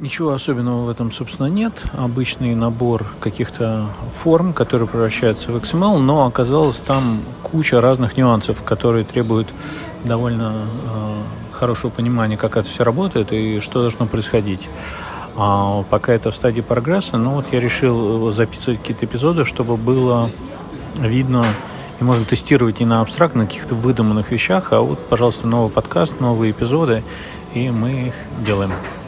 Ничего особенного в этом, собственно, нет. Обычный набор каких-то форм, которые превращаются в XML, но оказалось там куча разных нюансов, которые требуют довольно э, хорошего понимания, как это все работает и что должно происходить. А пока это в стадии прогресса, ну вот я решил э, записывать какие-то эпизоды, чтобы было видно и можно тестировать не на абстрактных каких-то выдуманных вещах, а вот, пожалуйста, новый подкаст, новые эпизоды, и мы их делаем.